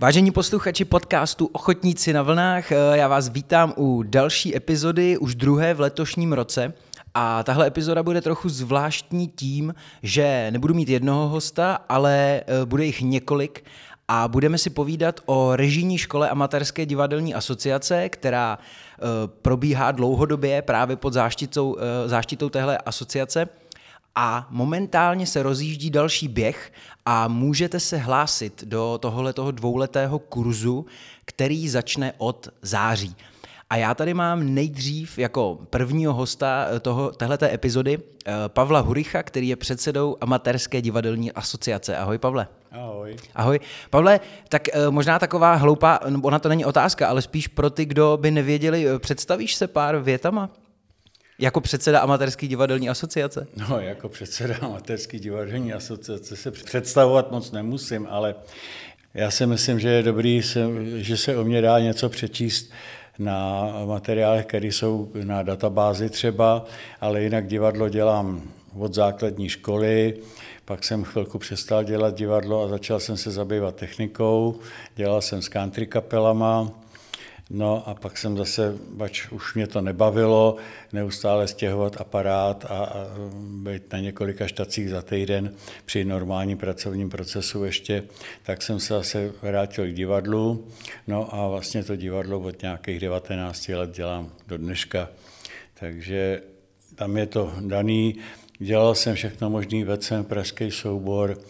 Vážení posluchači podcastu Ochotníci na vlnách, eh, já vás vítám u další epizody, už druhé v letošním roce. A tahle epizoda bude trochu zvláštní tím, že nebudu mít jednoho hosta, ale eh, bude jich několik a budeme si povídat o režijní škole amatérské divadelní asociace, která eh, probíhá dlouhodobě právě pod záštitou, záštitou téhle asociace a momentálně se rozjíždí další běh a můžete se hlásit do tohoto dvouletého kurzu, který začne od září. A já tady mám nejdřív jako prvního hosta toho, téhleté epizody eh, Pavla Huricha, který je předsedou amatérské divadelní asociace. Ahoj Pavle. Ahoj. Ahoj. Pavle, tak eh, možná taková hloupá, ona to není otázka, ale spíš pro ty, kdo by nevěděli, eh, představíš se pár větama? Jako předseda amatérské divadelní asociace? No, jako předseda amatérské divadelní asociace se představovat moc nemusím, ale já si myslím, že je dobrý, že se o mě dá něco přečíst na materiálech, které jsou na databázi třeba, ale jinak divadlo dělám od základní školy, pak jsem chvilku přestal dělat divadlo a začal jsem se zabývat technikou, dělal jsem s country kapelama, No a pak jsem zase, bač už mě to nebavilo, neustále stěhovat aparát a, a být na několika štacích za týden při normálním pracovním procesu ještě, tak jsem se zase vrátil k divadlu. No a vlastně to divadlo od nějakých 19 let dělám do dneška. Takže tam je to daný. Dělal jsem všechno možný, jsem pražský soubor,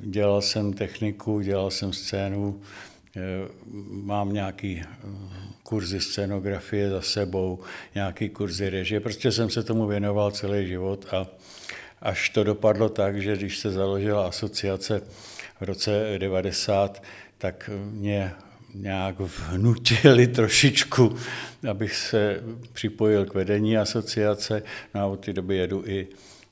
dělal jsem techniku, dělal jsem scénu, mám nějaký eh, kurzy scenografie za sebou, nějaký kurzy režie. Prostě jsem se tomu věnoval celý život a až to dopadlo tak, že když se založila asociace v roce 90, tak mě nějak vnutili trošičku, abych se připojil k vedení asociace. No a od té doby jedu i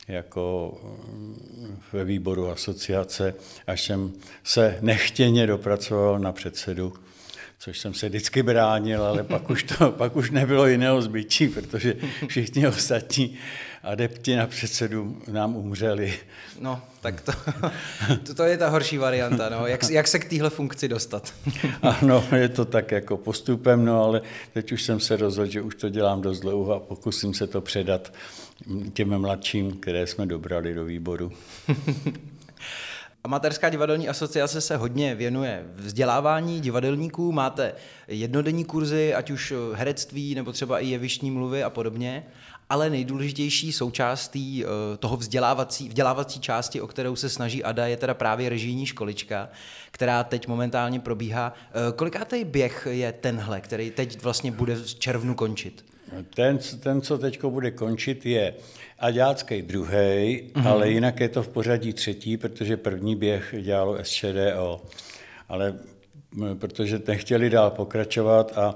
jako mm, ve výboru asociace, až jsem se nechtěně dopracoval na předsedu, což jsem se vždycky bránil, ale pak už, to, pak už nebylo jiného zbytí, protože všichni ostatní adepti na předsedu nám umřeli. No, tak to, to, to je ta horší varianta, no. jak, jak se k téhle funkci dostat. ano, je to tak jako postupem, no ale teď už jsem se rozhodl, že už to dělám dost dlouho a pokusím se to předat těm mladším, které jsme dobrali do výboru. Amatérská divadelní asociace se hodně věnuje vzdělávání divadelníků. Máte jednodenní kurzy, ať už herectví nebo třeba i jevištní mluvy a podobně. Ale nejdůležitější součástí eh, toho vzdělávací, vzdělávací části, o kterou se snaží ADA, je teda právě režijní školička, která teď momentálně probíhá. Eh, kolikátej běh je tenhle, který teď vlastně bude v červnu končit? Ten, ten co teď bude končit, je Aďácký druhý, mm-hmm. ale jinak je to v pořadí třetí, protože první běh dělalo SČDO. Ale protože nechtěli dál pokračovat a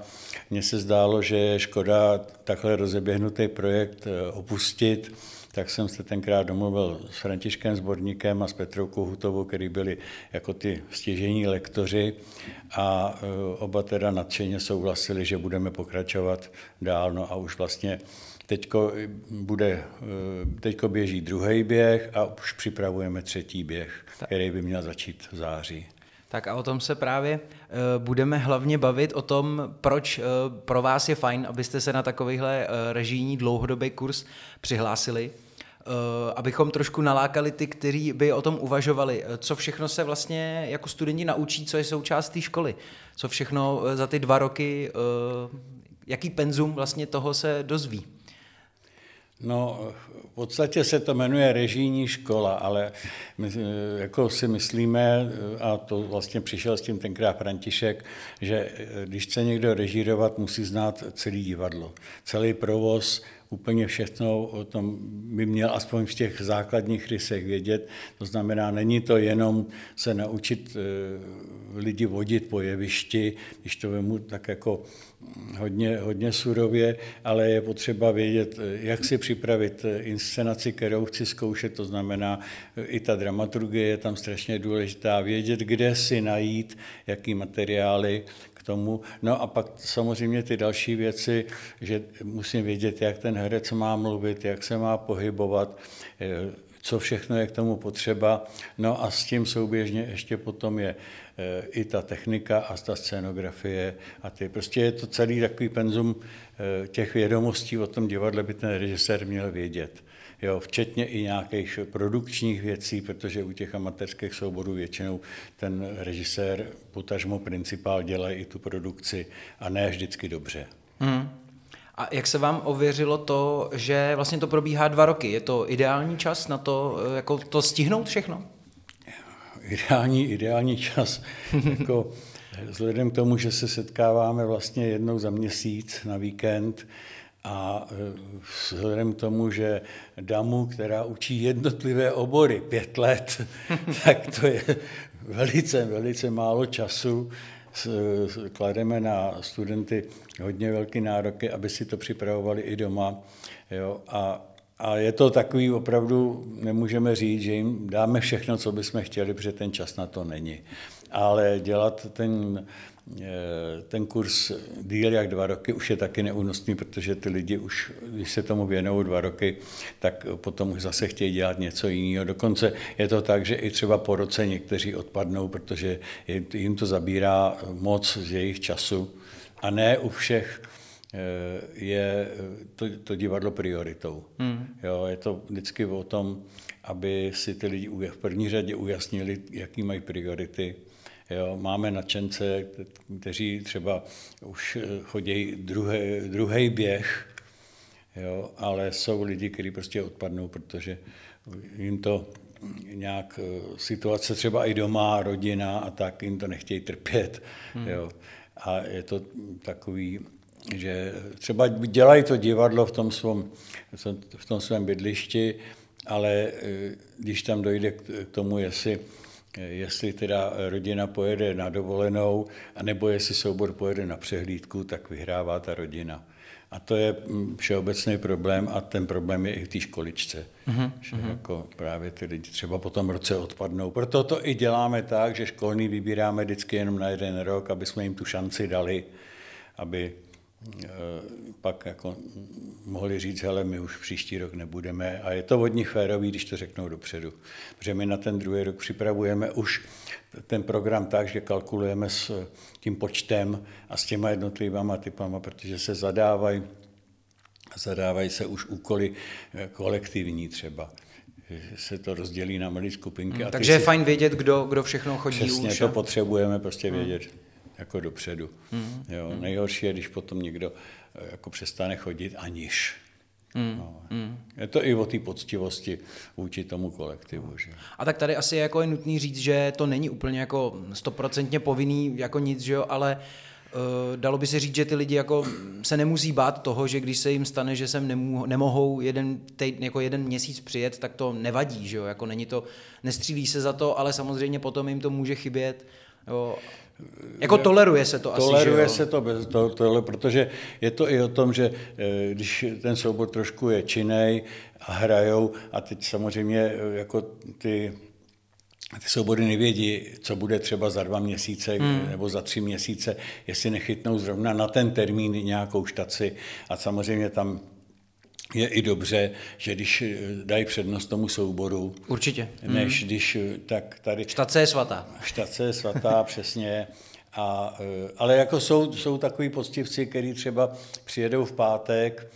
mně se zdálo, že je škoda takhle rozeběhnutý projekt e, opustit, tak jsem se tenkrát domluvil s Františkem Zborníkem a s Petrou Kohutovou, který byli jako ty stěžení lektoři a e, oba teda nadšeně souhlasili, že budeme pokračovat dál. No a už vlastně teďko, bude, e, teďko běží druhý běh a už připravujeme třetí běh, který by měl začít v září. Tak a o tom se právě budeme hlavně bavit, o tom, proč pro vás je fajn, abyste se na takovýhle režijní dlouhodobý kurz přihlásili. Eh, abychom trošku nalákali ty, kteří by o tom uvažovali. Eh, co všechno se vlastně jako studenti naučí, co je součást té školy? Co všechno eh, za ty dva roky, jaký penzum vlastně toho se dozví? No, v podstatě se to jmenuje režijní škola, ale my jako si myslíme, a to vlastně přišel s tím tenkrát František, že když chce někdo režírovat, musí znát celý divadlo, celý provoz, úplně všechno o tom by měl aspoň v těch základních rysech vědět. To znamená, není to jenom se naučit eh, lidi vodit po jevišti, když to vemu tak jako hodně, hodně surově, ale je potřeba vědět, eh, jak si připravit eh, inscenaci, kterou chci zkoušet, to znamená, i ta dramaturgie je tam strašně důležitá, vědět, kde si najít, jaký materiály, tomu. No a pak samozřejmě ty další věci, že musím vědět, jak ten herec má mluvit, jak se má pohybovat, eh, co všechno je k tomu potřeba. No a s tím souběžně ještě potom je eh, i ta technika a ta scénografie a ty. Prostě je to celý takový penzum eh, těch vědomostí o tom divadle by ten režisér měl vědět. Jo, včetně i nějakých produkčních věcí, protože u těch amatérských souborů většinou ten režisér, potažmo principál, dělá i tu produkci a ne vždycky dobře. Hmm. A jak se vám ověřilo to, že vlastně to probíhá dva roky? Je to ideální čas na to, eh, jako to stihnout všechno? Ideální, ideální čas. jako, vzhledem k tomu, že se setkáváme vlastně jednou za měsíc na víkend, a eh, vzhledem k tomu, že damu, která učí jednotlivé obory pět let, tak to je velice, velice málo času klademe na studenty hodně velký nároky, aby si to připravovali i doma. Jo? A, a je to takový opravdu, nemůžeme říct, že jim dáme všechno, co bychom chtěli, protože ten čas na to není. Ale dělat ten Eh, ten kurz díl jak dva roky už je taky neúnosný, protože ty lidi už, když se tomu věnují dva roky, tak potom už zase chtějí dělat něco jiného. Dokonce je to tak, že i třeba po roce někteří odpadnou, protože jim to zabírá moc z jejich času a ne u všech eh, je to, to divadlo prioritou. Hmm. Jo, je to vždycky o tom, aby si ty lidi v první řadě ujasnili, jaký mají priority, Jo, máme nadšence, kteří třeba už chodí druhý běh, jo, ale jsou lidi, kteří prostě odpadnou, protože jim to nějak eh, situace třeba i doma, rodina a tak, jim to nechtějí trpět. Hmm. Jo. A je to takový, že třeba dělají to divadlo v tom, svém, v tom svém bydlišti, ale eh, když tam dojde k tomu, jestli jestli teda rodina pojede na dovolenou, anebo jestli soubor pojede na přehlídku, tak vyhrává ta rodina. A to je mm, všeobecný problém a ten problém je i v té školičce. Mm-hmm. Že mhm. jako právě ty lidi třeba po tom roce odpadnou. Proto to i děláme tak, že školní vybíráme vždycky jenom na jeden rok, aby jsme jim tu šanci dali, aby pak jako mohli říct, hele, my už příští rok nebudeme. A je to od nich férový, když to řeknou dopředu. Protože my na ten druhý rok připravujeme už ten program tak, že kalkulujeme s tím počtem a s těma jednotlivými typama, protože se zadávají zadávají se už úkoly eh, kolektivní třeba se to rozdělí na malé skupinky. Hmm, a takže je fajn vědět, kdo, kdo všechno chodí Přesně, už. to potřebujeme prostě hmm. vědět. Hmm jako dopředu. Mm. Jo, mm. Nejhorší je, když potom někdo eh, jako přestane chodit aniž. Mm. No. Mm. Je to i o té poctivosti vůči tomu kolektivu. Že? A tak tady asi jako je nutný říct, že to není úplně jako stoprocentně povinný jako nic, že jo, ale Uh, dalo by se říct, že ty lidi jako se nemusí bát toho, že když se jim stane, že sem nemů, nemohou jeden, týd, jako jeden měsíc přijet, tak to nevadí, že jo? Jako není to, nestřílí se za to, ale samozřejmě potom jim to může chybět. Jo. Jako toleruje se to toleruje asi, Toleruje se to, bez, to, tohle, protože je to i o tom, že eh, když ten soubor trošku je činej a hrajou a teď samozřejmě eh, jako ty ty soubory nevědí, co bude třeba za dva měsíce hmm. nebo za tři měsíce, jestli nechytnou zrovna na ten termín nějakou štaci a samozřejmě tam je i dobře, že když eh, dají přednost tomu souboru, Určitě. než mm. když eh, tak tady... Štace je svatá. Štace je svatá, přesně. A, eh, ale jako jsou, jsou takový poctivci, kteří třeba přijedou v pátek,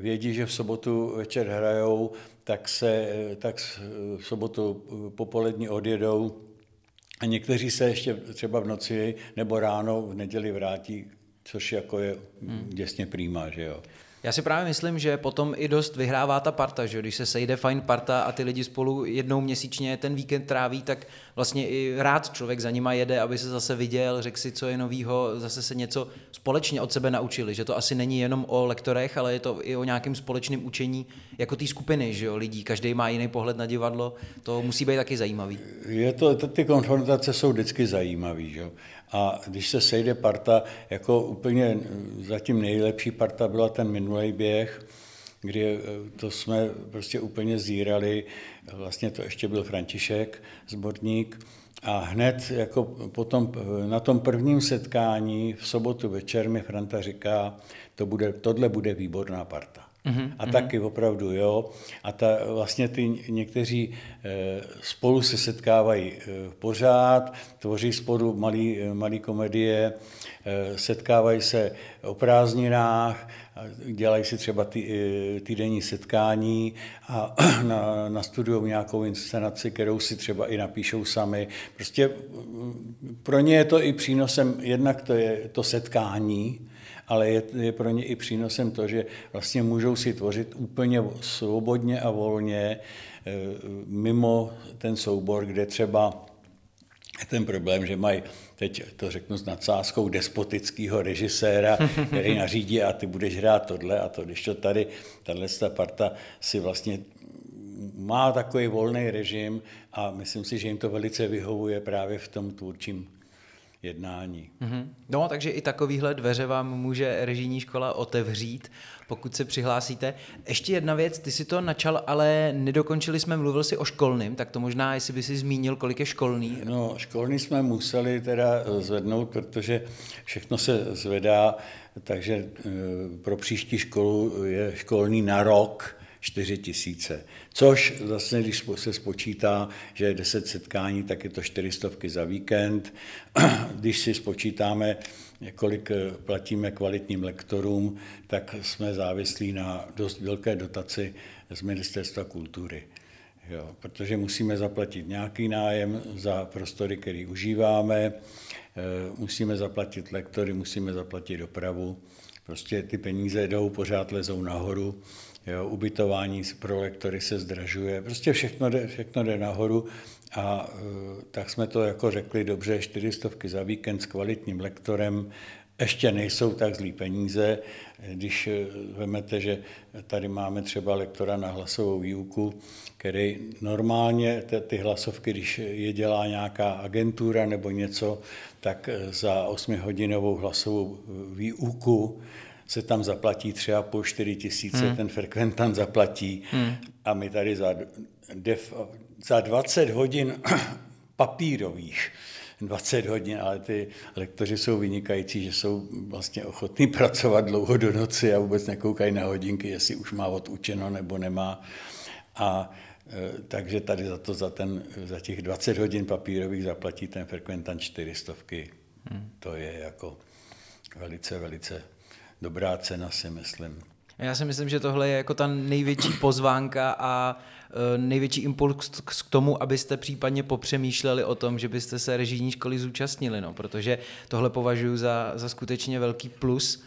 vědí, že v sobotu večer hrajou, tak se tak v sobotu popolední odjedou a někteří se ještě třeba v noci nebo ráno v neděli vrátí, což jako je hmm. děsně přímá, že jo. Já si právě myslím, že potom i dost vyhrává ta parta, že když se sejde fajn parta a ty lidi spolu jednou měsíčně ten víkend tráví, tak vlastně i rád člověk za nima jede, aby se zase viděl, řekl si, co je novýho, zase se něco společně od sebe naučili, že to asi není jenom o lektorech, ale je to i o nějakém společném učení jako té skupiny, že jo, lidí, každý má jiný pohled na divadlo, to musí být taky zajímavý. Je to, ty konfrontace jsou vždycky zajímavý, že jo. A když se sejde parta, jako úplně zatím nejlepší parta byla ten minulý běh, kdy eh, to jsme prostě úplně zírali, vlastně to ještě byl František, zborník, a hned jako potom na tom prvním setkání v sobotu večer mi Franta říká, to bude, tohle bude výborná parta. Mm-hmm. A taky opravdu, jo. A ta, vlastně ty někteří e, spolu se setkávají e, pořád, tvoří spolu malý, malý komedie, setkávají se o prázdninách, dělají si třeba tý, týdenní setkání a na, nastudují nějakou inscenaci, kterou si třeba i napíšou sami. Prostě pro ně je to i přínosem, jednak to je to setkání, ale je, je pro ně i přínosem to, že vlastně můžou si tvořit úplně svobodně a volně e, mimo ten soubor, kde třeba ten problém, že mají, teď to řeknu s nadsázkou, despotického režiséra, který nařídí a ty budeš hrát tohle a to, když to tady, tahle parta si vlastně má takový volný režim a myslím si, že jim to velice vyhovuje právě v tom tvůrčím jednání. Mm-hmm. No, takže i takovýhle dveře vám může režijní škola otevřít, pokud se přihlásíte. Ještě jedna věc, ty si to načal, ale nedokončili jsme, mluvil si o školným, tak to možná, jestli by si zmínil, kolik je školný. No, školný jsme museli teda zvednout, protože všechno se zvedá, takže eh, pro příští školu je školný na rok, 4 tisíce. Což zase, když se spočítá, že je 10 setkání, tak je to 400 za víkend. Když si spočítáme, kolik eh, platíme kvalitním lektorům, tak jsme závislí na dost velké dotaci z Ministerstva kultury. Jo, protože musíme zaplatit nějaký nájem za prostory, který užíváme, eh, musíme zaplatit lektory, musíme zaplatit dopravu. Prostě ty peníze jdou, pořád lezou nahoru jo, ubytování pro lektory se zdražuje, prostě všechno jde, všechno jde nahoru a e, tak jsme to jako řekli, dobře, čtyřistovky za víkend s kvalitním lektorem, ještě nejsou tak zlý peníze, když e, vemete, že tady máme třeba lektora na hlasovou výuku, který normálně ty hlasovky, když je dělá nějaká agentura nebo něco, tak e, za 8-hodinovou hlasovou výuku se tam zaplatí třeba po 4 tisíce, hmm. ten frekventant zaplatí hmm. a my tady za, def, za 20 hodin papírových 20 hodin, ale ty lektoři jsou vynikající, že jsou vlastně ochotní pracovat dlouho do noci a vůbec nekoukají na hodinky, jestli už má odučeno nebo nemá. A e, takže tady za to, za, ten, za těch 20 hodin papírových zaplatí ten frekventant 400. Hmm. To je jako velice, velice dobrá cena, si myslím. Já si myslím, že tohle je jako ta největší pozvánka a e, největší impuls k tomu, abyste případně popřemýšleli o tom, že byste se režijní školy zúčastnili, no, protože tohle považuji za, za skutečně velký plus.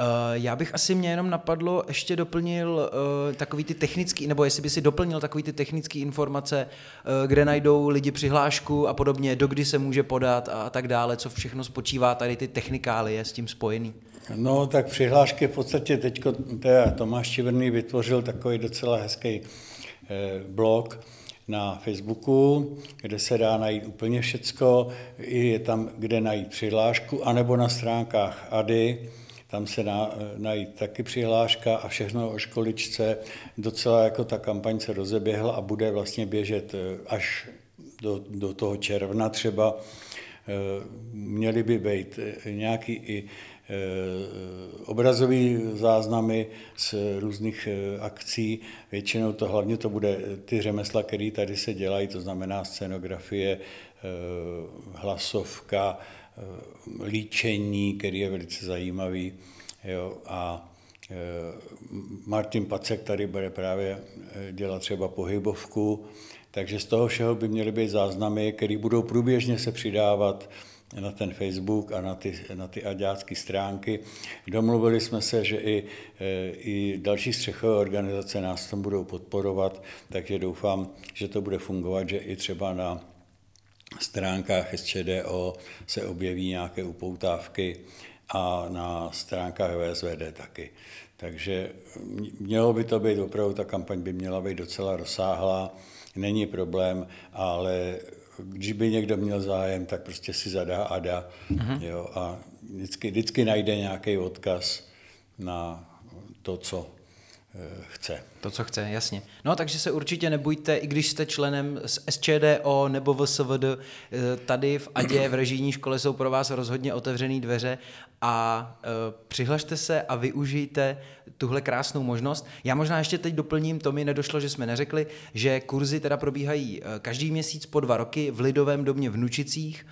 Uh, já bych asi mě jenom napadlo, ještě doplnil uh, takový ty technický, nebo jestli by si doplnil takový ty technické informace, uh, kde najdou lidi přihlášku a podobně, dokdy se může podat a, tak dále, co všechno spočívá tady ty technikálie s tím spojený. No, tak přihlášky v podstatě teď Tomáš Čiverný vytvořil takový docela hezký eh, blog na Facebooku, kde se dá najít úplně všecko, je tam, kde najít přihlášku, anebo na stránkách ADY, tam se dá eh, najít taky přihláška a všechno o školičce. Docela jako ta kampaň se rozeběhla a bude vlastně běžet eh, až do, do toho června třeba. Měly by být nějaký i Eh, obrazové záznamy z různých eh, akcí. Většinou to hlavně to bude ty řemesla, které tady se dělají, to znamená scenografie, eh, hlasovka, líčení, který je velice zajímavý. Jo, a Martin Pacek tady bude právě dělat třeba pohybovku, takže z toho všeho by měly být záznamy, které budou průběžně se přidávat na ten Facebook a na ty, na ty aďácké stránky. Domluvili jsme se, že i, e, i další střechové organizace nás tam budou podporovat, takže doufám, že to bude fungovat, že i třeba na stránkách SČDO se objeví nějaké upoutávky a na stránkách VSVD taky. Takže mělo by to být opravdu, ta kampaň by měla být docela rozsáhlá, není problém, ale když by někdo měl zájem, tak prostě si zadá ADA mm-hmm. jo, a vždycky, vždycky najde nějaký odkaz na to, co chce. To, co chce, jasně. No, takže se určitě nebojte, i když jste členem z SČDO nebo VSVD, eh, tady v Adě v režijní škole jsou pro vás rozhodně otevřené dveře a uh, přihlašte se a využijte tuhle krásnou možnost. Já možná ještě teď doplním, to mi nedošlo, že jsme neřekli, že kurzy teda probíhají každý měsíc po dva roky v Lidovém domě v Nučicích,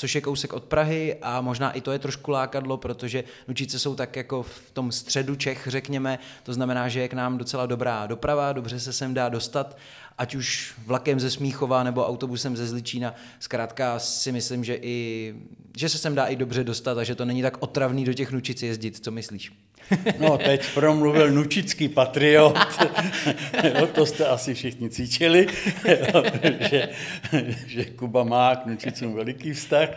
což je kousek od Prahy a možná i to je trošku lákadlo, protože Nučice jsou tak jako v tom středu Čech, řekněme, to znamená, že je k nám docela dobrá doprava, dobře se sem dá dostat, ať už vlakem ze Smíchova nebo autobusem ze Zličína. Zkrátka si myslím, že, i, že se sem dá i dobře dostat a že to není tak otravný do těch Nučic jezdit. Co myslíš? No, teď promluvil nučický patriot, jo, to jste asi všichni cítili, že, že Kuba má k nučicům veliký vztah,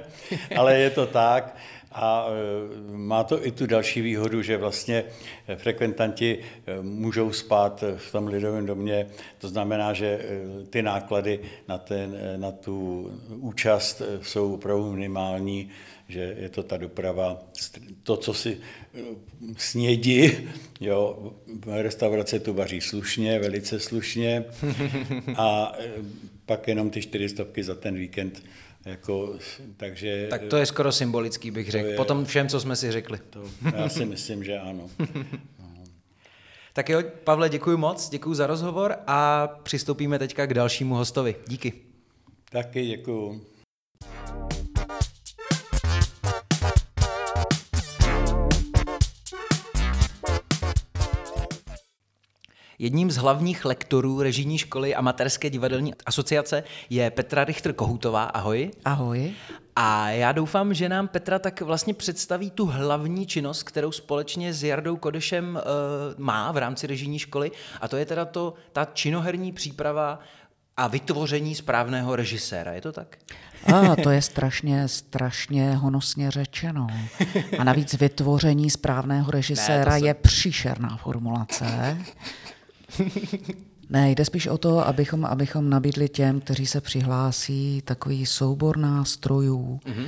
ale je to tak. A e, má to i tu další výhodu, že vlastně frekventanti e, můžou spát v tom lidovém domě. To znamená, že e, ty náklady na, ten, na tu účast jsou opravdu minimální že je to ta doprava, to, co si snědí, jo, restaurace tu vaří slušně, velice slušně a pak jenom ty čtyři stovky za ten víkend jako, takže, tak to je skoro symbolický, bych řekl. Je, Potom všem, co jsme si řekli. To, já si myslím, že ano. Tak jo, Pavle, děkuji moc, děkuji za rozhovor a přistoupíme teďka k dalšímu hostovi. Díky. Taky děkuji. Jedním z hlavních lektorů režijní školy amatérské divadelní asociace je Petra Richter Kohutová. Ahoj. Ahoj. A já doufám, že nám Petra tak vlastně představí tu hlavní činnost, kterou společně s Jardou Kodešem uh, má v rámci režijní školy. A to je teda to, ta činoherní příprava a vytvoření správného režiséra. Je to tak? A to je strašně, strašně honosně řečeno. A navíc vytvoření správného režiséra ne, se... je příšerná formulace. Ne, jde spíš o to, abychom, abychom nabídli těm, kteří se přihlásí, takový soubor nástrojů, mm-hmm.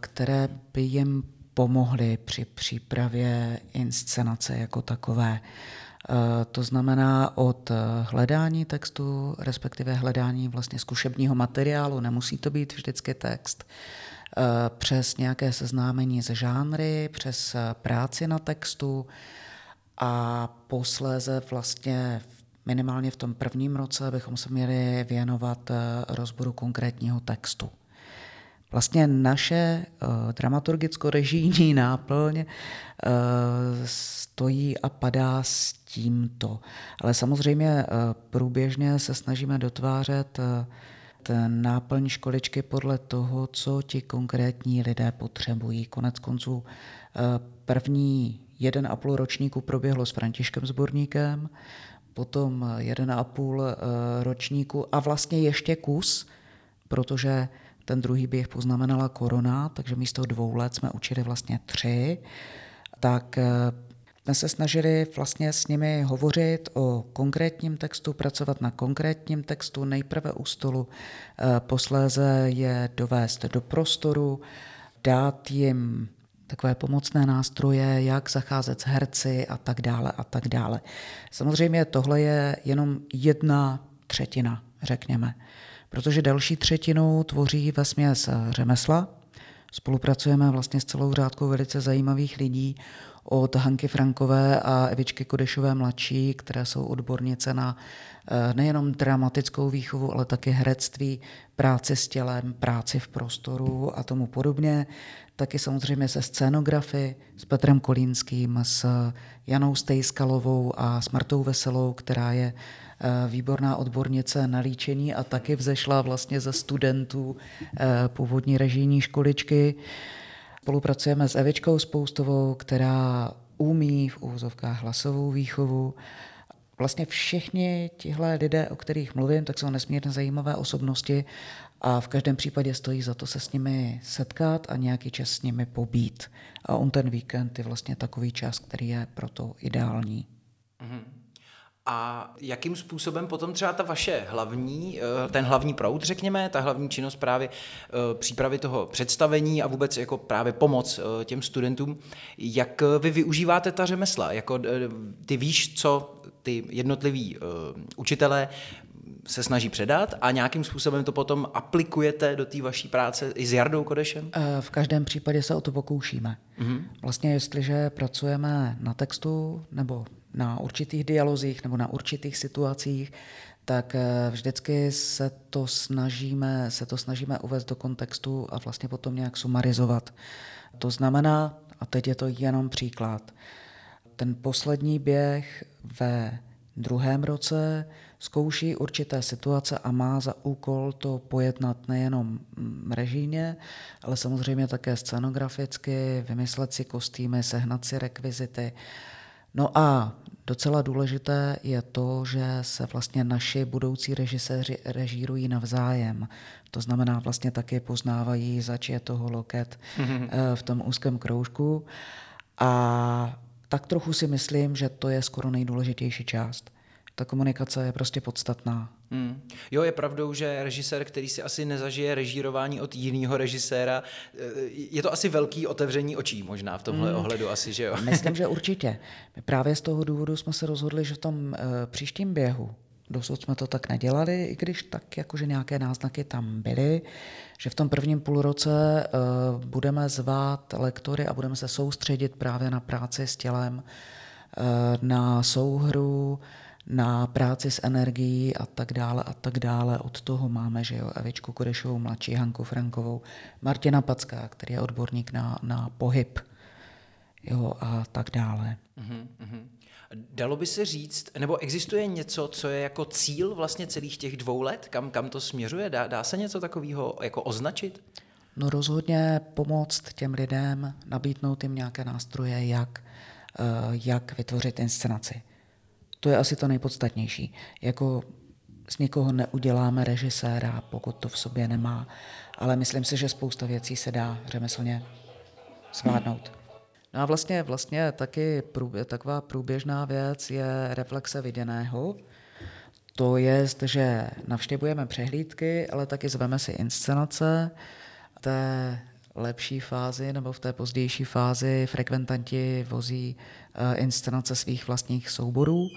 které by jim pomohly při přípravě inscenace jako takové. Eh, to znamená od hledání textu, respektive hledání vlastně zkušebního materiálu, nemusí to být vždycky text, eh, přes nějaké seznámení ze žánry, přes práci na textu, a posléze vlastně minimálně v tom prvním roce bychom se měli věnovat eh, rozboru konkrétního textu. Vlastně naše uh, dramaturgicko-režijní náplň uh, stojí a padá s tímto. Ale samozřejmě uh, průběžně se snažíme dotvářet náplň školičky podle toho, co ti konkrétní lidé potřebují. Konec konců první jeden a půl ročníku proběhlo s Františkem Zborníkem, potom jeden a půl eh, ročníku a vlastně ještě kus, protože ten druhý běh poznamenala korona, takže místo dvou let jsme učili vlastně tři, tak eh, jsme se snažili vlastně s nimi hovořit o konkrétním textu, pracovat na konkrétním textu, nejprve u stolu, eh, posléze je dovést do prostoru, dát jim takové pomocné nástroje, jak zacházet s herci a tak dále a tak dále. Samozřejmě tohle je jenom jedna třetina, řekněme, protože další třetinu tvoří ve směs řemesla. Spolupracujeme vlastně s celou řádkou velice zajímavých lidí, od Hanky Frankové a Evičky Kodešové mladší, které jsou odbornice na eh, nejenom dramatickou výchovu, ale také herectví, práci s tělem, práci v prostoru a tomu podobně. Taky samozřejmě se scénografy, s Petrem Kolínským, s Janou Stejskalovou a s Martou Veselou, která je eh, výborná odbornice na líčení a taky vzešla vlastně ze studentů eh, původní režijní školičky. Spolupracujeme s Evičkou Spoustovou, která umí v úvozovkách hlasovou výchovu. Vlastně všichni tihle lidé, o kterých mluvím, tak jsou nesmírně zajímavé osobnosti a v každém případě stojí za to se s nimi setkat a nějaký čas s nimi pobít. A on ten víkend je vlastně takový čas, který je proto ideální. Mm-hmm. A jakým způsobem potom třeba ta vaše hlavní, eh, ten hlavní proud, řekněme, ta hlavní činnost právě eh, přípravy toho představení a vůbec jako právě pomoc eh, těm studentům, jak vy využíváte ta řemesla? Jako ty víš, co ty jednotliví učitelé se snaží předat a nějakým způsobem to potom aplikujete do té vaší práce i s Jardou Kodešem? V každém případě se o to pokoušíme. Mm-hmm. Vlastně jestliže pracujeme na textu nebo na určitých dialozích nebo na určitých situacích, tak eh, vždycky se to snažíme, se to snažíme uvést do kontextu a vlastně potom nějak sumarizovat. To znamená, a teď je to jenom příklad, ten poslední běh ve druhém roce zkouší určité situace a má za úkol to pojednat nejenom režijně, ale samozřejmě také scenograficky, vymyslet si kostýmy, sehnat si rekvizity. No a docela důležité je to, že se vlastně naši budoucí režiséři režírují navzájem. To znamená vlastně taky poznávají, zač je toho loket eh, v tom úzkém kroužku. A tak trochu si myslím, že to je skoro nejdůležitější část ta komunikace je prostě podstatná. Hmm. Jo, je pravdou, že režisér, který si asi nezažije režírování od jiného režiséra, eh, je to asi velký otevření očí možná v tomhle hmm. ohledu asi, že jo? Myslím, že určitě. My právě z toho důvodu jsme se rozhodli, že v tom uh, příštím běhu, dosud jsme to tak nedělali, i když tak jakože nějaké náznaky tam byly, že v tom prvním půlroce uh, budeme zvát lektory a budeme se soustředit právě na práci s tělem, uh, na souhru, na práci s energií a tak dále a tak dále. Od toho máme, že jo, Evičku Kodešovou mladší, Hanku Frankovou, Martina Packá, který je odborník na, na pohyb jo, a tak dále. Uh-huh, Dalo by se říct, nebo existuje něco, co je jako cíl vlastně celých těch dvou let, kam, kam to směřuje? Dá, dá se něco takového jako označit? No rozhodně pomoct těm lidem, nabídnout jim nějaké nástroje, jak, eh, jak vytvořit inscenaci. To je asi to nejpodstatnější. Jako z někoho neuděláme režiséra, pokud to v sobě nemá, ale myslím si, že spousta věcí se dá řemeslně zvládnout. No a vlastně, vlastně taky průbě, taková průběžná věc je reflexe viděného. To je, že navštěvujeme přehlídky, ale taky zveme si inscenace. Té lepší fázi nebo v té pozdější fázi frekventanti vozí eh, inscenace svých vlastních souborů.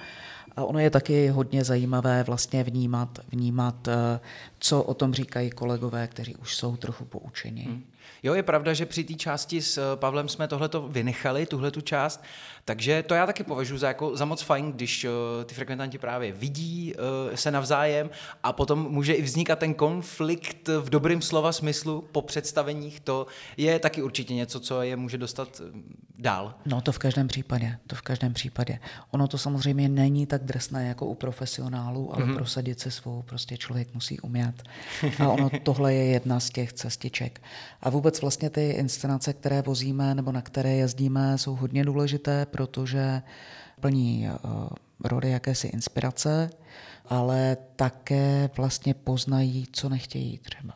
A ono je taky hodně zajímavé vlastně vnímat, vnímat, eh, co o tom říkají kolegové, kteří už jsou trochu poučeni. Hmm. Jo, je pravda, že při té části s eh, Pavlem jsme tohleto vynechali, tuhle tu část, takže to já taky považuji za, jako, za moc fajn, když uh, ty frekventanti právě vidí uh, se navzájem a potom může i vznikat ten konflikt v dobrém slova smyslu po představeních. To je taky určitě něco, co je může dostat dál. No to v každém případě, to v každém případě. Ono to samozřejmě není tak drsné jako u profesionálů, ale mm-hmm. prosadit se svou prostě člověk musí umět. A ono tohle je jedna z těch cestiček. A vůbec vlastně ty inscenace, které vozíme nebo na které jezdíme, jsou hodně důležité, protože plní uh, roli jakési inspirace, ale také vlastně poznají, co nechtějí třeba.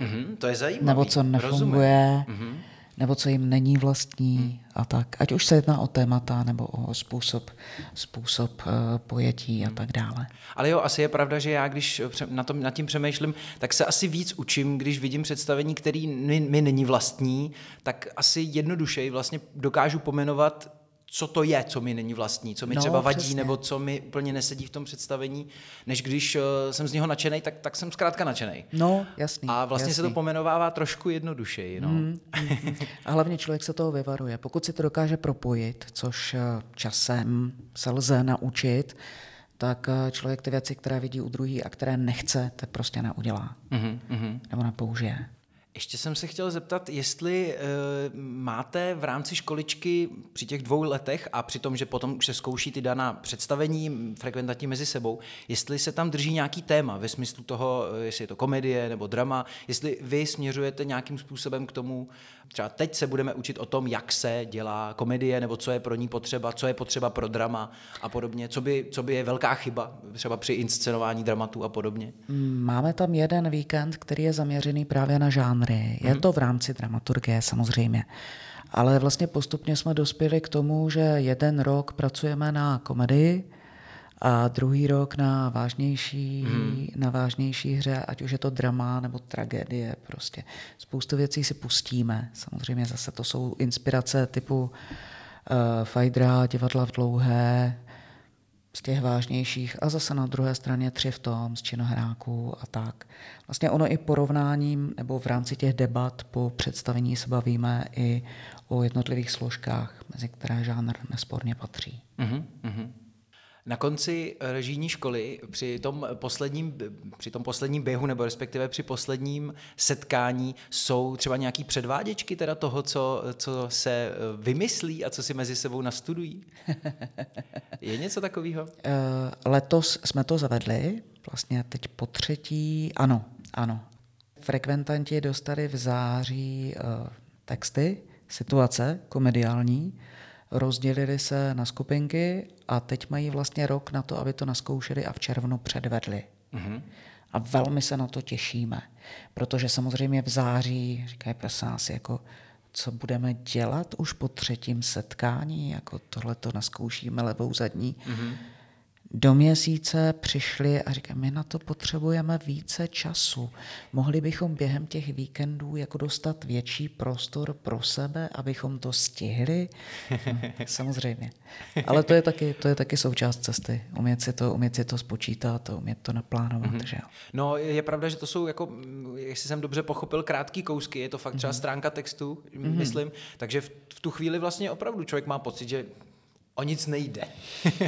Mm-hmm, to je zajímavé. Nebo co nefunguje. Mm-hmm nebo co jim není vlastní hmm. a tak. Ať už se jedná o témata nebo o způsob, způsob uh, pojetí a hmm. tak dále. Ale jo, asi je pravda, že já, když na tom, nad tím přemýšlím, tak se asi víc učím, když vidím představení, který mi, mi není vlastní, tak asi jednodušeji vlastně dokážu pomenovat co to je, co mi není vlastní, co mi no, třeba vadí, přesně. nebo co mi úplně nesedí v tom představení, než když uh, jsem z něho nadšený, tak, tak jsem zkrátka nadšený. No, jasný. A vlastně jasný. se to pomenovává trošku jednodušeji. No. Mm, mm, a hlavně člověk se toho vyvaruje. Pokud si to dokáže propojit, což eh, časem se lze naučit, tak eh, člověk ty věci, které vidí u druhý a které nechce, tak prostě neudělá. Mm-hmm. Nebo nepoužije. Ještě jsem se chtěl zeptat, jestli e, máte v rámci školičky při těch dvou letech a při tom, že potom už se zkouší ty daná představení frekventanti mezi sebou, jestli se tam drží nějaký téma ve smyslu toho, eh, jestli je to komedie nebo drama, jestli vy směřujete nějakým způsobem k tomu, třeba teď se budeme učit o tom, jak se dělá komedie, nebo co je pro ní potřeba, co je potřeba pro drama a podobně, co by, co by je velká chyba třeba při inscenování dramatu a podobně. Máme tam jeden víkend, který je zaměřený právě na žánry. Je hmm. to v rámci dramaturgie samozřejmě. Ale vlastně postupně jsme dospěli k tomu, že jeden rok pracujeme na komedii, A druhý rok na vážnější, hmm. na vážnější hře, ať už je to drama nebo tragédie, prostě spoustu věcí si pustíme. Samozřejmě zase to jsou inspirace typu uh, Fajdra, divadla v dlouhé, z těch vážnějších a zase na druhé straně tři v tom z činohráků a tak. Vlastně ono i porovnáním nebo v rámci těch debat po představení se bavíme i o jednotlivých složkách, mezi které žánr nesporně patří. Mm-hmm. Na konci režijní školy při tom, posledním, při tom posledním běhu nebo respektive při posledním setkání jsou třeba nějaký předváděčky teda toho, co, co se eh, vymyslí a co si mezi sebou nastudují? Je něco takového? Eh, letos jsme to zavedli, vlastně teď po třetí, ano, ano. Frekventanti dostali v září uh, texty, situace komediální, rozdělili se na skupinky a teď mají vlastně rok na to, aby to naskoušeli a v červnu předvedli. Mm-hmm. A velmi se na to těšíme, protože samozřejmě v září, říkají prosím nás, jako co budeme dělat už po třetím setkání, jako tohle to naskoušíme levou zadní. Mm-hmm do měsíce přišli a říkají, my na to potřebujeme více času. Mohli bychom během těch víkendů jako dostat větší prostor pro sebe, abychom to stihli? No, samozřejmě. Ale to je, taky, to je taky součást cesty. Umět si to, umět si to spočítat, umět to naplánovat. Mm-hmm. Že jo? No je pravda, že to jsou, jako, jestli jsem dobře pochopil, krátký kousky. Je to fakt třeba mm-hmm. stránka textu, mm-hmm. myslím. Takže v, v tu chvíli vlastně opravdu člověk má pocit, že o nic nejde.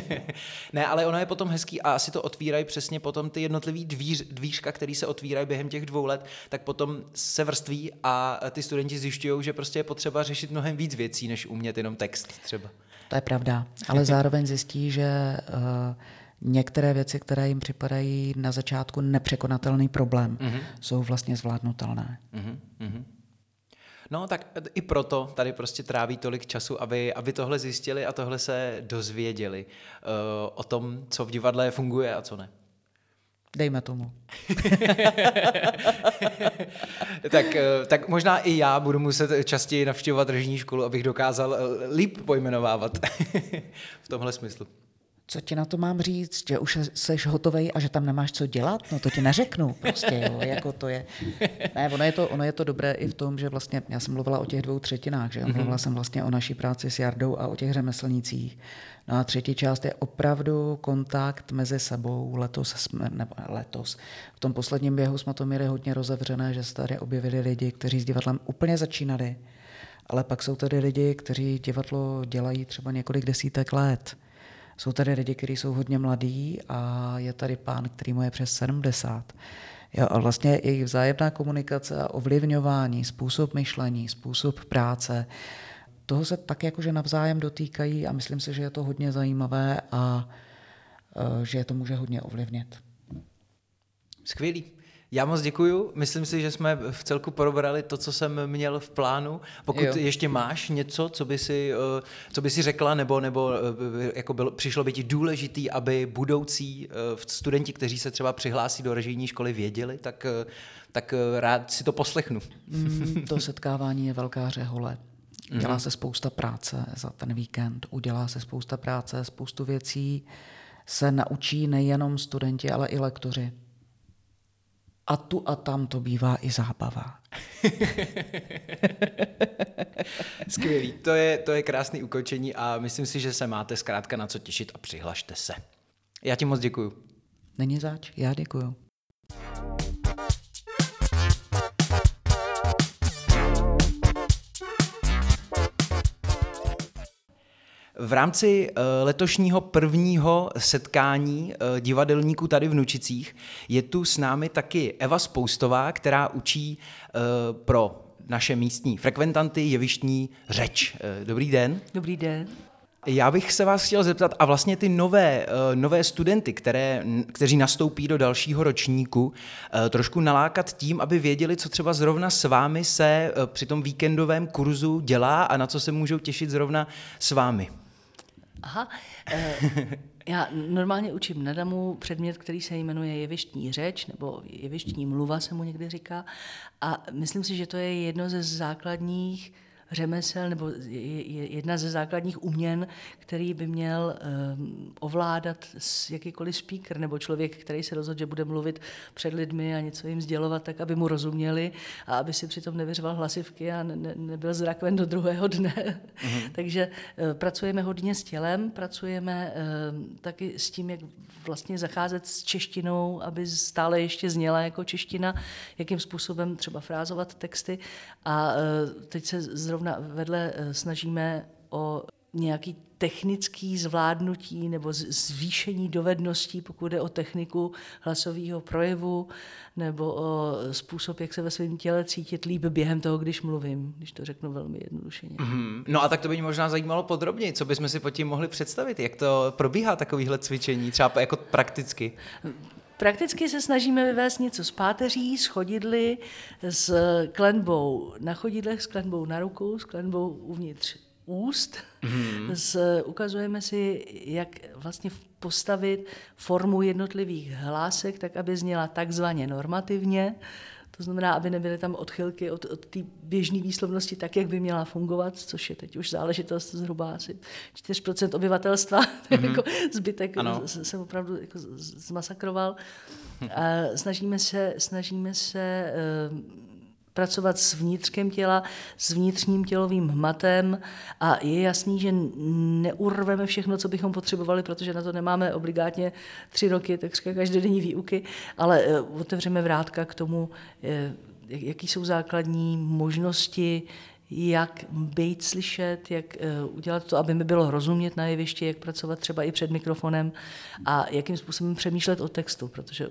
ne, ale ono je potom hezký a asi to otvírají přesně potom ty jednotlivý dvíř, dvířka, které se otvírají během těch dvou let, tak potom se vrství a ty studenti zjišťují, že prostě je potřeba řešit mnohem víc věcí, než umět jenom text třeba. To je pravda, ale zároveň zjistí, že uh, některé věci, které jim připadají na začátku nepřekonatelný problém, mm-hmm. jsou vlastně zvládnutelné. Mm-hmm. No tak i proto tady prostě tráví tolik času, aby, aby tohle zjistili a tohle se dozvěděli uh, o tom, co v divadle funguje a co ne. Dejme tomu. tak, eh, tak možná i já budu muset častěji navštěvovat režijní školu, abych dokázal eh, líp pojmenovávat v tomhle smyslu co ti na to mám říct, že už jsi hotový a že tam nemáš co dělat? No to ti neřeknu prostě, jo, jako to je. Ne, ono je to, ono je to dobré i v tom, že vlastně, já jsem mluvila o těch dvou třetinách, že mm-hmm. mluvila jsem vlastně o naší práci s Jardou a o těch řemeslnících. No a třetí část je opravdu kontakt mezi sebou. Letos jsme, nebo letos, v tom posledním běhu jsme to měli hodně rozevřené, že se tady objevili lidi, kteří s divadlem úplně začínali, ale pak jsou tady lidi, kteří divadlo dělají třeba několik desítek let jsou tady lidi, kteří jsou hodně mladí a je tady pán, který mu je přes 70. Jo, a vlastně jejich vzájemná komunikace a ovlivňování, způsob myšlení, způsob práce, toho se tak jakože navzájem dotýkají a myslím si, že je to hodně zajímavé a e, že je to může hodně ovlivnit. Skvělý. Já moc děkuju. Myslím si, že jsme v celku probrali to, co jsem měl v plánu. Pokud jo. ještě máš něco, co by si, eh, co by si řekla, nebo, nebo eh, jako bylo, přišlo by ti důležitý, aby budoucí eh, studenti, kteří se třeba přihlásí do režijní školy, věděli, tak, tak rád si to poslechnu. Mm, to setkávání je velká řehole. Dělá mm. se spousta práce za ten víkend, udělá se spousta práce, spoustu věcí se naučí nejenom studenti, ale i lektoři a tu a tam to bývá i zábava. Skvělý, to je, to je krásný ukončení a myslím si, že se máte zkrátka na co těšit a přihlašte se. Já ti moc děkuju. Není zač, já děkuju. V rámci uh, letošního prvního setkání uh, divadelníků tady v Nučicích je tu s námi taky Eva Spoustová, která učí uh, pro naše místní frekventanty jevištní řeč. Dobrý den. Dobrý den. Já bych se vás chtěl zeptat, a vlastně ty nové, nové studenty, které, kteří nastoupí do dalšího ročníku, trošku nalákat tím, aby věděli, co třeba zrovna s vámi se při tom víkendovém kurzu dělá a na co se můžou těšit zrovna s vámi. Aha. E, já normálně učím na damu předmět, který se jmenuje jevištní řeč, nebo jevištní mluva se mu někdy říká. A myslím si, že to je jedno ze základních řemesel nebo jedna ze základních uměn, který by měl ovládat jakýkoliv speaker nebo člověk, který se rozhodl, že bude mluvit před lidmi a něco jim sdělovat, tak aby mu rozuměli a aby si přitom nevyřval hlasivky a ne, ne, nebyl zrakven do druhého dne. Mm-hmm. Takže pracujeme hodně s tělem, pracujeme taky s tím, jak vlastně zacházet s češtinou, aby stále ještě zněla jako čeština, jakým způsobem třeba frázovat texty. A e, teď se zrovna vedle e, snažíme o nějaký technický zvládnutí nebo zvýšení dovedností, pokud jde o techniku hlasového projevu nebo o způsob, jak se ve svém těle cítit líp během toho, když mluvím, když to řeknu velmi jednodušeně. Mm-hmm. No a tak to by mě možná zajímalo podrobněji, co bychom si pod tím mohli představit, jak to probíhá takovýhle cvičení, třeba jako prakticky. Prakticky se snažíme vyvést něco z páteří, s chodidly, s klenbou na chodidlech, s klenbou na ruku, s klenbou uvnitř úst. Mm-hmm. S, ukazujeme si, jak vlastně postavit formu jednotlivých hlásek, tak aby zněla takzvaně normativně. To znamená, aby nebyly tam odchylky od, od té běžné výslovnosti tak, jak by měla fungovat, což je teď už záležitost zhruba asi 4% obyvatelstva. Mm-hmm. jako zbytek ano. se opravdu jako zmasakroval. A snažíme se, snažíme se uh, pracovat s vnitřkem těla, s vnitřním tělovým hmatem a je jasný, že neurveme všechno, co bychom potřebovali, protože na to nemáme obligátně tři roky, takřka každodenní výuky, ale eh, otevřeme vrátka k tomu, eh, jaký jsou základní možnosti, jak být slyšet, jak eh, udělat to, aby mi bylo rozumět na jevišti, jak pracovat třeba i před mikrofonem a jakým způsobem přemýšlet o textu, protože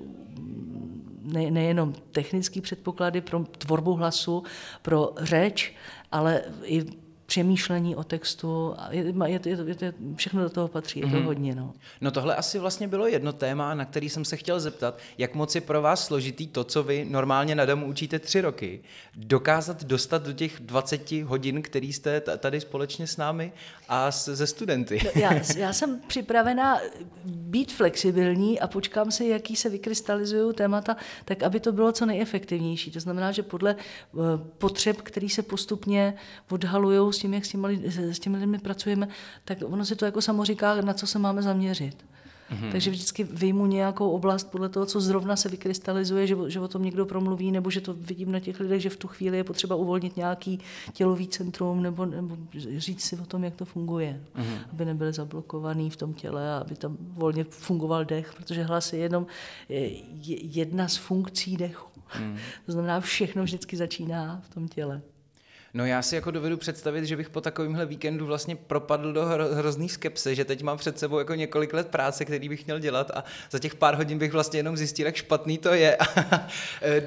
ne, nejenom technické předpoklady pro tvorbu hlasu, pro řeč, ale i přemýšlení o textu. Je, je, je, je, všechno do toho patří, je to mm-hmm. hodně. No. no tohle asi vlastně bylo jedno téma, na který jsem se chtěl zeptat, jak moc je pro vás složitý to, co vy normálně na domu učíte tři roky, dokázat dostat do těch 20 hodin, který jste tady společně s námi a se studenty. No, já, já jsem připravena být flexibilní a počkám si, jaký se vykrystalizují témata, tak aby to bylo co nejefektivnější. To znamená, že podle uh, potřeb, který se postupně odhalují s tím, jak s těmi, s těmi lidmi pracujeme, tak ono si to jako samo říká, na co se máme zaměřit. Mm-hmm. Takže vždycky vyjmu nějakou oblast podle toho, co zrovna se vykrystalizuje, že, že o tom někdo promluví, nebo že to vidím na těch lidech, že v tu chvíli je potřeba uvolnit nějaký tělový centrum, nebo, nebo říct si o tom, jak to funguje, mm-hmm. aby nebyly zablokovaný v tom těle a aby tam volně fungoval dech, protože hlas je jenom jedna z funkcí dechu. Mm. To znamená, všechno vždycky začíná v tom těle. No já si jako dovedu představit, že bych po takovémhle víkendu vlastně propadl do hro, hrozný skepse, že teď mám před sebou jako několik let práce, který bych měl dělat a za těch pár hodin bych vlastně jenom zjistil, jak špatný to je.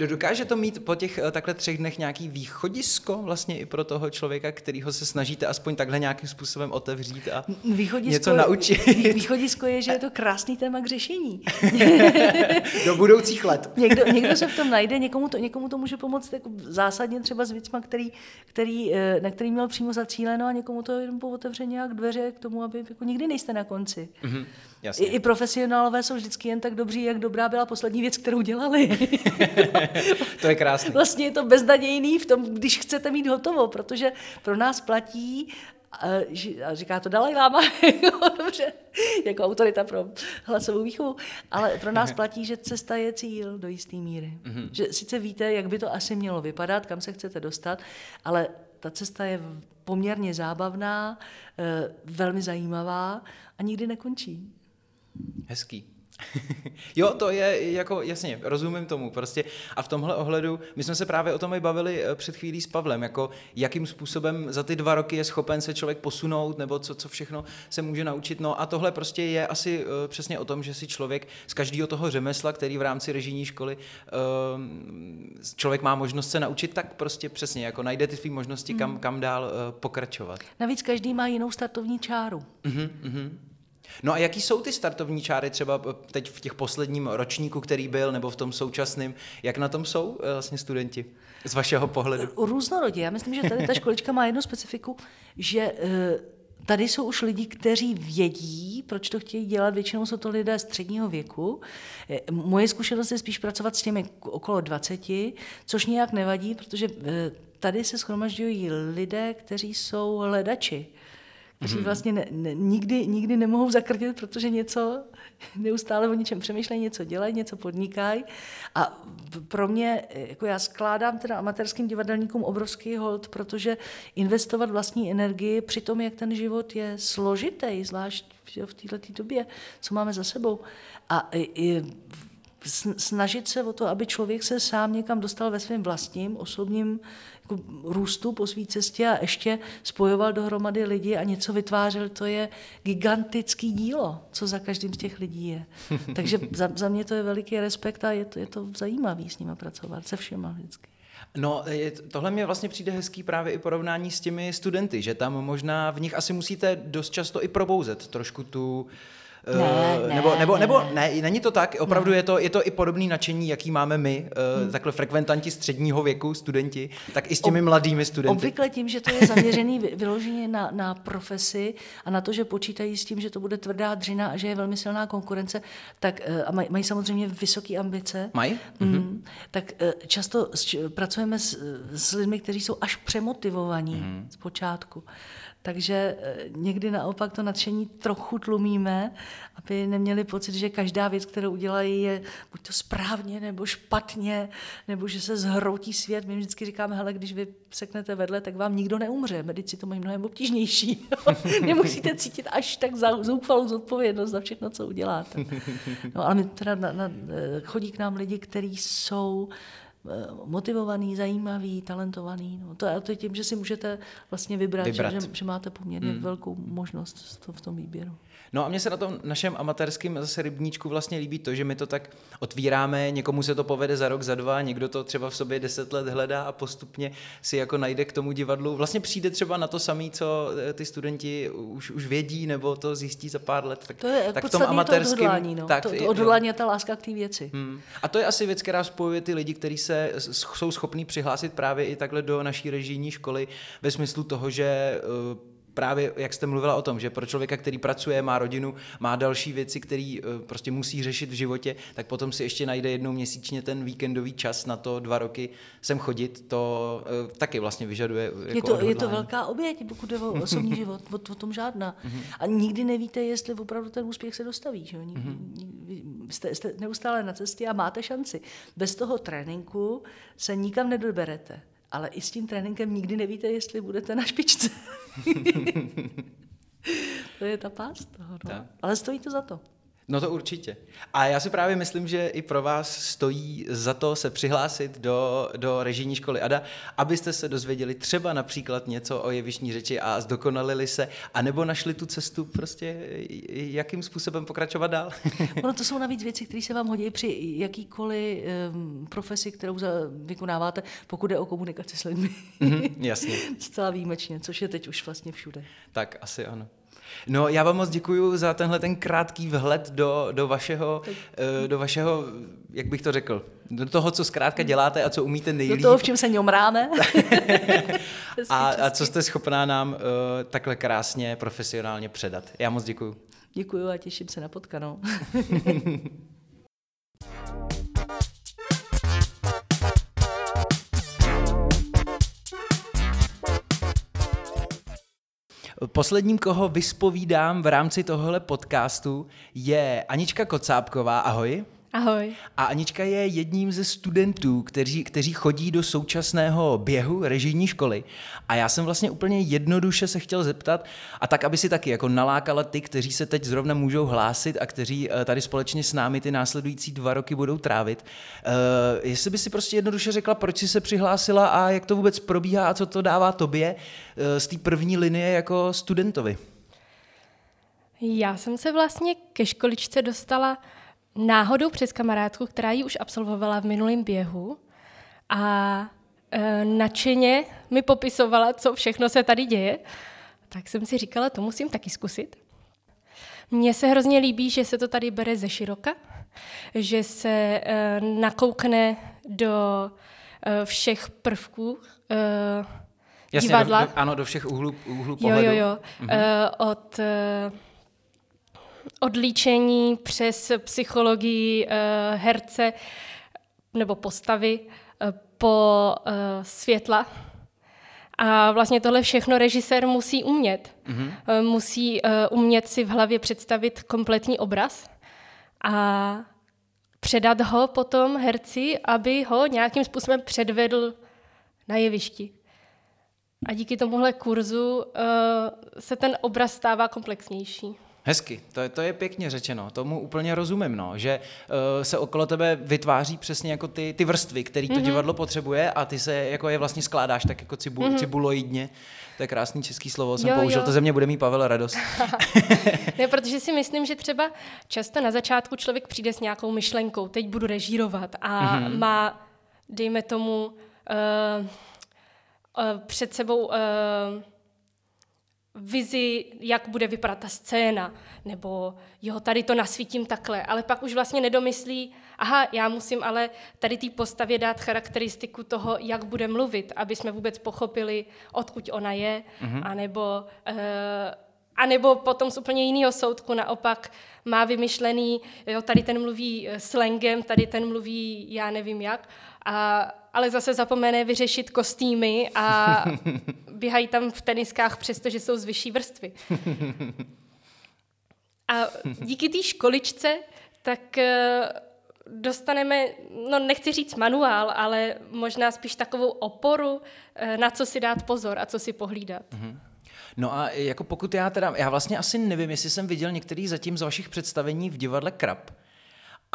Dokáže to mít po těch eh, takhle třech dnech nějaký východisko vlastně i pro toho člověka, kterýho se snažíte aspoň takhle nějakým způsobem otevřít a východisko, něco naučit? Východisko je, že je to krásný téma k řešení. do budoucích let. někdo, někdo se v tom najde, někomu to, někomu to může pomoct jako zásadně třeba s věcma, který, který, eh, na který měl přímo zacíleno a někomu to jenom otevře nějak dveře k tomu, aby jako nikdy nejste na konci. Mm-hmm, I, I profesionálové jsou vždycky jen tak dobří, jak dobrá byla poslední věc, kterou dělali. to je krásné. Vlastně je to beznadějný v tom, když chcete mít hotovo, protože pro nás platí, a říká to Dalaj Lama, dobře, jako autorita pro hlasovou výchovu, ale pro nás platí, že cesta je cíl do jisté míry. Mm-hmm. Že sice víte, jak by to asi mělo vypadat, kam se chcete dostat, ale ta cesta je poměrně zábavná, eh, velmi zajímavá a nikdy nekončí. Hezký. jo, to je jako, jasně, rozumím tomu prostě a v tomhle ohledu, my jsme se právě o tom i bavili eh, před chvílí s Pavlem, jako jakým způsobem za ty dva roky je schopen se člověk posunout, nebo co, co všechno se může naučit, no a tohle prostě je asi uh, přesně o tom, že si člověk z každého toho řemesla, který v rámci režijní školy uh, člověk má možnost se naučit, tak prostě přesně, jako najde ty své možnosti, kam, hmm. kam dál uh, pokračovat. Navíc každý má jinou startovní čáru. Uh-huh, uh-huh. No a jaký jsou ty startovní čáry třeba teď v těch posledním ročníku, který byl, nebo v tom současném, jak na tom jsou eh, vlastně studenti z vašeho pohledu? Různorodě. Já myslím, že tady ta školička má jednu specifiku, že eh, Tady jsou už lidi, kteří vědí, proč to chtějí dělat. Většinou jsou to lidé středního věku. Eh, moje zkušenost je spíš pracovat s těmi okolo 20, což nějak nevadí, protože tady se schromažďují lidé, kteří jsou hledači, kteří vlastně ne, ne, nikdy, nikdy nemohou zakrtit, protože něco neustále o něčem přemýšlejí, něco dělají, něco podnikají. A pro mě, jako já skládám teda amatérským divadelníkům obrovský hold, protože investovat vlastní energii při tom, jak ten život je složitý, zvlášť v této době, co máme za sebou. A i, i snažit se o to, aby člověk se sám někam dostal ve svém vlastním osobním jako růstu po své cestě a ještě spojoval dohromady lidi a něco vytvářel, to je gigantický dílo, co za každým z těch lidí je. Takže za, za mě to je veliký respekt a je to, je to zajímavý s nimi pracovat, se všema vždycky. No, tohle mě vlastně přijde hezký právě i porovnání s těmi studenty, že tam možná v nich asi musíte dost často i probouzet trošku tu, uh, ne, nebo, nebo, ne, nebo ne. ne, není to tak, opravdu je to, je to i podobný nadšení, jaký máme my, uh, hmm. takhle frekventanti středního věku, studenti, tak i s těmi Ob, mladými studenty. Obvykle tím, že to je zaměřený vyloženě na, na profesi a na to, že počítají s tím, že to bude tvrdá dřina a že je velmi silná konkurence, tak uh, a maj, mají samozřejmě vysoké ambice. Mají? Mm, mm-hmm. Tak často s, pracujeme s, s lidmi, kteří jsou až přemotivovaní mm-hmm. zpočátku. Takže eh, někdy naopak to nadšení trochu tlumíme, aby neměli pocit, že každá věc, kterou udělají, je buď to správně, nebo špatně, nebo že se zhroutí svět. My vždycky říkáme, hele, když vy seknete vedle, tak vám nikdo neumře. Medici to mají mnohem obtížnější. Nemusíte cítit až tak zoufalou zodpovědnost za všechno, co uděláte. No ale my teda na, na, eh, chodí k nám lidi, kteří jsou Eh, motivovaný, zajímavý, talentovaný. No, to, to je tím, že si můžete vlastně vybrat, vybrat. Že, že máte poměrně hmm. velkou možnost v tom výběru. No a mně se na tom našem amatérském zase rybníčku vlastně líbí to, že my to tak otvíráme, někomu se to povede za rok, za dva, někdo to třeba v sobě deset let hledá a postupně si jako najde k tomu divadlu. Vlastně přijde třeba na to samé, co eh, ty studenti už, už vědí, nebo to zjistí za pár let. Tak, to je tak v tom amatérském... To odhodlání, no. tak, to, to odhodlání a ta láska k té věci. Hmm. A to je asi věc, která spojuje ty lidi, kteří se jsou schopní přihlásit právě i takhle do naší režijní školy ve smyslu toho, že uh, právě, jak jste mluvila o tom, že pro člověka, který pracuje, má rodinu, má další věci, který uh, prostě musí řešit v životě, tak potom si ještě najde jednou měsíčně ten víkendový čas na to dva roky sem chodit, to uh, taky vlastně vyžaduje jako je, to, je to velká oběť, pokud jde o osobní život, o, o tom žádná. Mm-hmm. A nikdy nevíte, jestli opravdu ten úspěch se dostaví. Že? Mm-hmm. Jste, jste neustále na cestě a máte šanci. Bez toho tréninku se nikam nedoberete ale i s tím tréninkem nikdy nevíte, jestli budete na špičce. to je ta pás toho. No. Ale stojí to za to. No to určitě. A já si právě myslím, že i pro vás stojí za to se přihlásit do, do režijní školy ADA, abyste se dozvěděli třeba například něco o jevišní řeči a zdokonalili se, anebo našli tu cestu prostě, jakým způsobem pokračovat dál. ono to jsou navíc věci, které se vám hodí při jakýkoliv um, profesi, kterou za, vykonáváte, pokud je o komunikaci s lidmi. Mm-hmm, jasně. Zcela výjimečně, což je teď už vlastně všude. Tak asi ano. No, já vám moc děkuji za tenhle ten krátký vhled do, do, vašeho, uh, do vašeho, jak bych to řekl, do toho, co zkrátka děláte a co umíte nejlíp. Do toho, v čem se ňomráme. a, a co jste schopná nám uh, takhle krásně, profesionálně předat. Já moc děkuji. Děkuji a těším se na potkanou. Posledním, koho vyspovídám v rámci tohohle podcastu, je Anička Kocápková. Ahoj. Ahoj. A Anička je jedním ze studentů, kteří, kteří chodí do současného běhu režijní školy. A já jsem vlastně úplně jednoduše se chtěl zeptat, a tak, aby si taky jako nalákala ty, kteří se teď zrovna můžou hlásit a kteří eh, tady společně s námi ty následující dva roky budou trávit. Uh, jestli by si prostě jednoduše řekla, proč jsi se přihlásila a jak to vůbec probíhá a co to dává tobě uh, z té první linie jako studentovi? Já jsem se vlastně ke školičce dostala náhodou přes kamarádku, která ji už absolvovala v minulém běhu a e, nadšeně mi popisovala, co všechno se tady děje, tak jsem si říkala, to musím taky zkusit. Mně se hrozně líbí, že se to tady bere ze široka, že se e, nakoukne do e, všech prvků e, Jasně, divadla. Do, do, ano, do všech úhlů, úhlů pohledu. Jo, jo, jo. Mhm. E, od... E, odlíčení přes psychologii uh, herce nebo postavy uh, po uh, světla, A vlastně tohle všechno režisér musí umět. Mm-hmm. Musí uh, umět si v hlavě představit kompletní obraz a předat ho potom herci, aby ho nějakým způsobem předvedl na jevišti. A díky tomuhle kurzu uh, se ten obraz stává komplexnější. Hezky, to je, to je pěkně řečeno, tomu úplně rozumím, no, že uh, se okolo tebe vytváří přesně jako ty, ty vrstvy, který to mm-hmm. divadlo potřebuje a ty se jako je vlastně skládáš tak jako cibu, mm-hmm. cibuloidně. To je krásný český slovo, jsem jo, použil, jo. to ze mě bude mít Pavel radost. ne, protože si myslím, že třeba často na začátku člověk přijde s nějakou myšlenkou, teď budu režírovat a mm-hmm. má, dejme tomu, uh, uh, před sebou uh, vizi, jak bude vypadat ta scéna, nebo jo, tady to nasvítím takhle, ale pak už vlastně nedomyslí, aha, já musím ale tady té postavě dát charakteristiku toho, jak bude mluvit, aby jsme vůbec pochopili, odkud ona je, mm-hmm. anebo, uh, anebo potom z úplně jiného soudku naopak má vymyšlený, jo, tady ten mluví eh, slangem, tady ten mluví já nevím jak, a ale zase zapomene vyřešit kostýmy a běhají tam v teniskách, přestože jsou z vyšší vrstvy. A díky té školičce tak eh, dostaneme, no nechci říct manuál, ale možná spíš takovou oporu, eh, na co si dát pozor a co si pohlídat. Mm-hmm. No a jako pokud já teda, já vlastně asi nevím, jestli jsem viděl některý zatím z vašich představení v divadle Krab,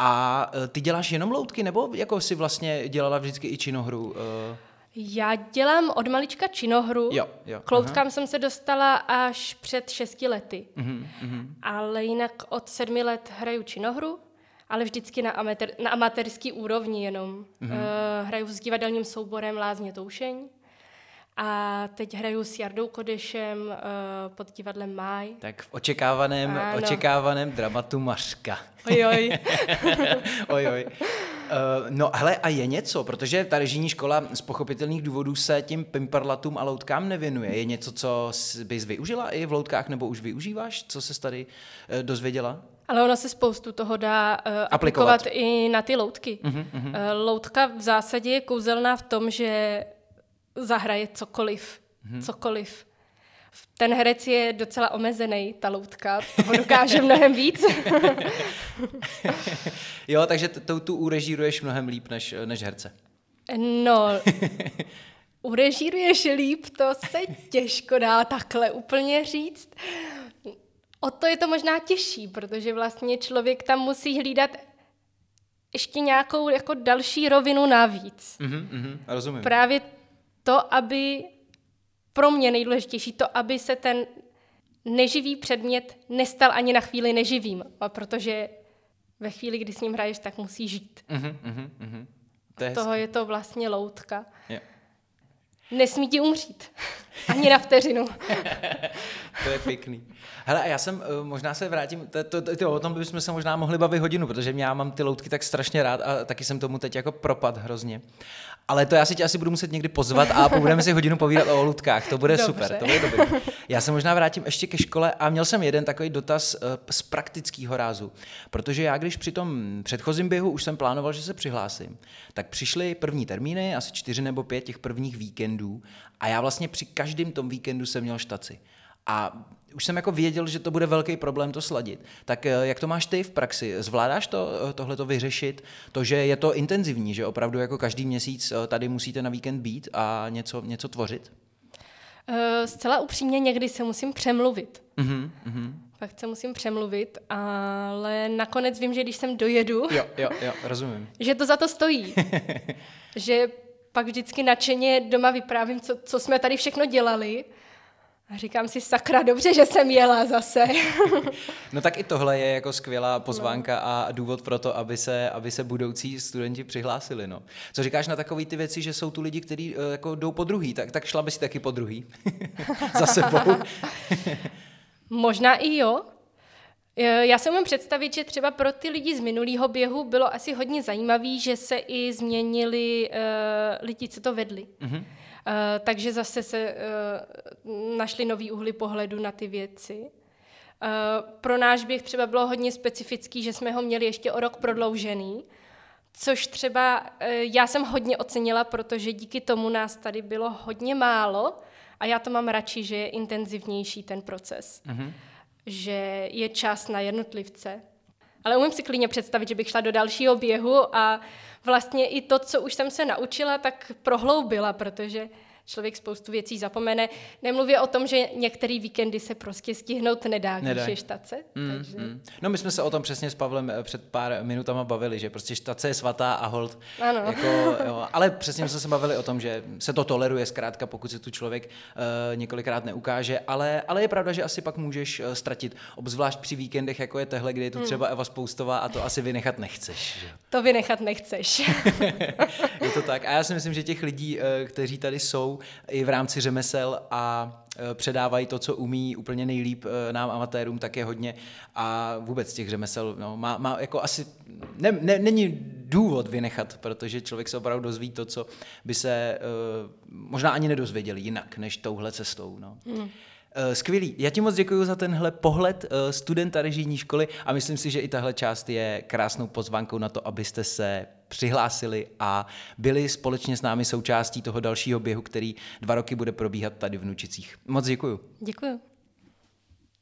a e, ty děláš jenom loutky, nebo jako si vlastně dělala vždycky i činohru? E? Já dělám od malička činohru. Jo, jo. K loutkám aha. jsem se dostala až před šesti lety. Uh-huh. Ale jinak od sedmi let hraju činohru, ale vždycky na, amatér, na amatérský úrovni jenom. Uh, hraju s divadelním souborem Lázně Toušeň. A teď hraju s Jardou Kodešem uh, pod divadlem Máj. Tak v očekávaném, ano. očekávaném dramatu Mařka. Ojoj. Ojoj. Uh, no hele, a je něco, protože ta režijní škola z pochopitelných důvodů se tím pimperlatům a loutkám nevěnuje. Je něco, co bys využila i v loutkách, nebo už využíváš? Co se tady uh, dozvěděla? Ale ono se spoustu toho dá uh, aplikovat. aplikovat i na ty loutky. Uh-huh, uh-huh. Uh, loutka v zásadě je kouzelná v tom, že zahraje cokoliv, hmm. cokoliv. Ten herec je docela omezený, ta loutka, toho dokáže mnohem víc. jo, takže to tu urežíruješ mnohem líp než, než herce. No, urežíruješ líp, to se těžko dá takhle úplně říct. O to je to možná těžší, protože vlastně člověk tam musí hlídat ještě nějakou jako další rovinu navíc. Mm-hmm, mm-hmm, rozumím. Právě to, aby pro mě nejdůležitější, to, aby se ten neživý předmět nestal ani na chvíli neživým, protože ve chvíli, kdy s ním hraješ, tak musí žít. Uh-huh, uh-huh, uh-huh. To je toho je to vlastně loutka. Yeah. Nesmí ti umřít. Ani na vteřinu. to je pěkný. Hele, a já jsem, eh, možná se vrátím, to, to, to, o tom bychom se možná mohli bavit hodinu, protože já mám ty loutky tak strašně rád a taky jsem tomu teď jako propad hrozně. Ale to já si tě asi budu muset někdy pozvat a budeme si hodinu povídat o lutkách. To bude Dobře. super, to bude dobré. Já se možná vrátím ještě ke škole a měl jsem jeden takový dotaz uh, z praktického rázu. Protože já, když při tom předchozím běhu už jsem plánoval, že se přihlásím, tak přišly první termíny, asi čtyři nebo pět těch prvních víkendů a já vlastně při každém tom víkendu jsem měl štaci. A už jsem jako věděl, že to bude velký problém to sladit. Tak eh, jak to máš ty v praxi? Zvládáš to, eh, tohle to vyřešit? To, že je to intenzivní, že opravdu jako každý měsíc eh, tady musíte na víkend být a něco, něco tvořit? Uh, zcela upřímně někdy se musím přemluvit. Uh-huh, uh-huh. Fakt se musím přemluvit, ale nakonec vím, že když sem dojedu, jo, jo, jo, rozumím. že to za to stojí. že pak vždycky nadšeně doma vyprávím, co, co jsme tady všechno dělali a říkám si, sakra, dobře, že jsem jela zase. no tak i tohle je jako skvělá pozvánka no. a důvod pro to, aby se, aby se budoucí studenti přihlásili. No. Co říkáš na takové ty věci, že jsou tu lidi, kteří uh, jako jdou po druhý, tak, tak šla by si taky po druhý za sebou? Možná i jo. Eh, já si umím představit, že třeba pro ty lidi z minulého běhu bylo asi hodně zajímavé, že se i změnili uh, lidi, co to vedli. Mm-hmm. Eh, takže zase se uh, našly nový úhly pohledu na ty věci. Uh, pro náš běh třeba bylo hodně specifický, že jsme ho měli ještě o rok prodloužený, což třeba já jsem hodně ocenila, protože díky tomu nás tady bylo hodně málo A já to mám radši, že je intenzivnější ten proces. Mm-hmm. Že je čas na jednotlivce. Ale umím si klidně představit, že bych šla do dalšího běhu a vlastně i to, co už jsem se naučila, tak prohloubila, protože člověk spoustu věcí zapomene. Nemluvě o tom, že některé víkendy se prostě stihnout nedá, když Nedaj. je štace. Mm, takže... mm. No my jsme se o tom přesně s Pavlem eh, před pár minutama bavili, že prostě štace je svatá a hold. Ano. Jako, jo, ale přesně jsme se bavili o tom, že se to toleruje zkrátka, pokud se tu člověk uh, několikrát neukáže, ale, ale je pravda, že asi pak můžeš uh, ztratit, obzvlášť při víkendech, jako je tehle, kdy je tu mm. třeba Eva Spoustová a to asi vynechat nechceš. Že? To vynechat nechceš. je to tak. A já si myslím, že těch lidí, uh, kteří tady jsou, i v rámci řemesel a e, předávají to, co umí úplně nejlíp e, nám amatérům, tak je hodně a vůbec těch řemesel no, má, má jako asi, ne, ne, není důvod vynechat, protože člověk se opravdu dozví to, co by se uh, možná ani nedozvěděl jinak, než touhle cestou. No. Hmm. Skvělý. Já ti moc děkuji za tenhle pohled studenta režijní školy a myslím si, že i tahle část je krásnou pozvánkou na to, abyste se přihlásili a byli společně s námi součástí toho dalšího běhu, který dva roky bude probíhat tady v Nučicích. Moc děkuji. Děkuji.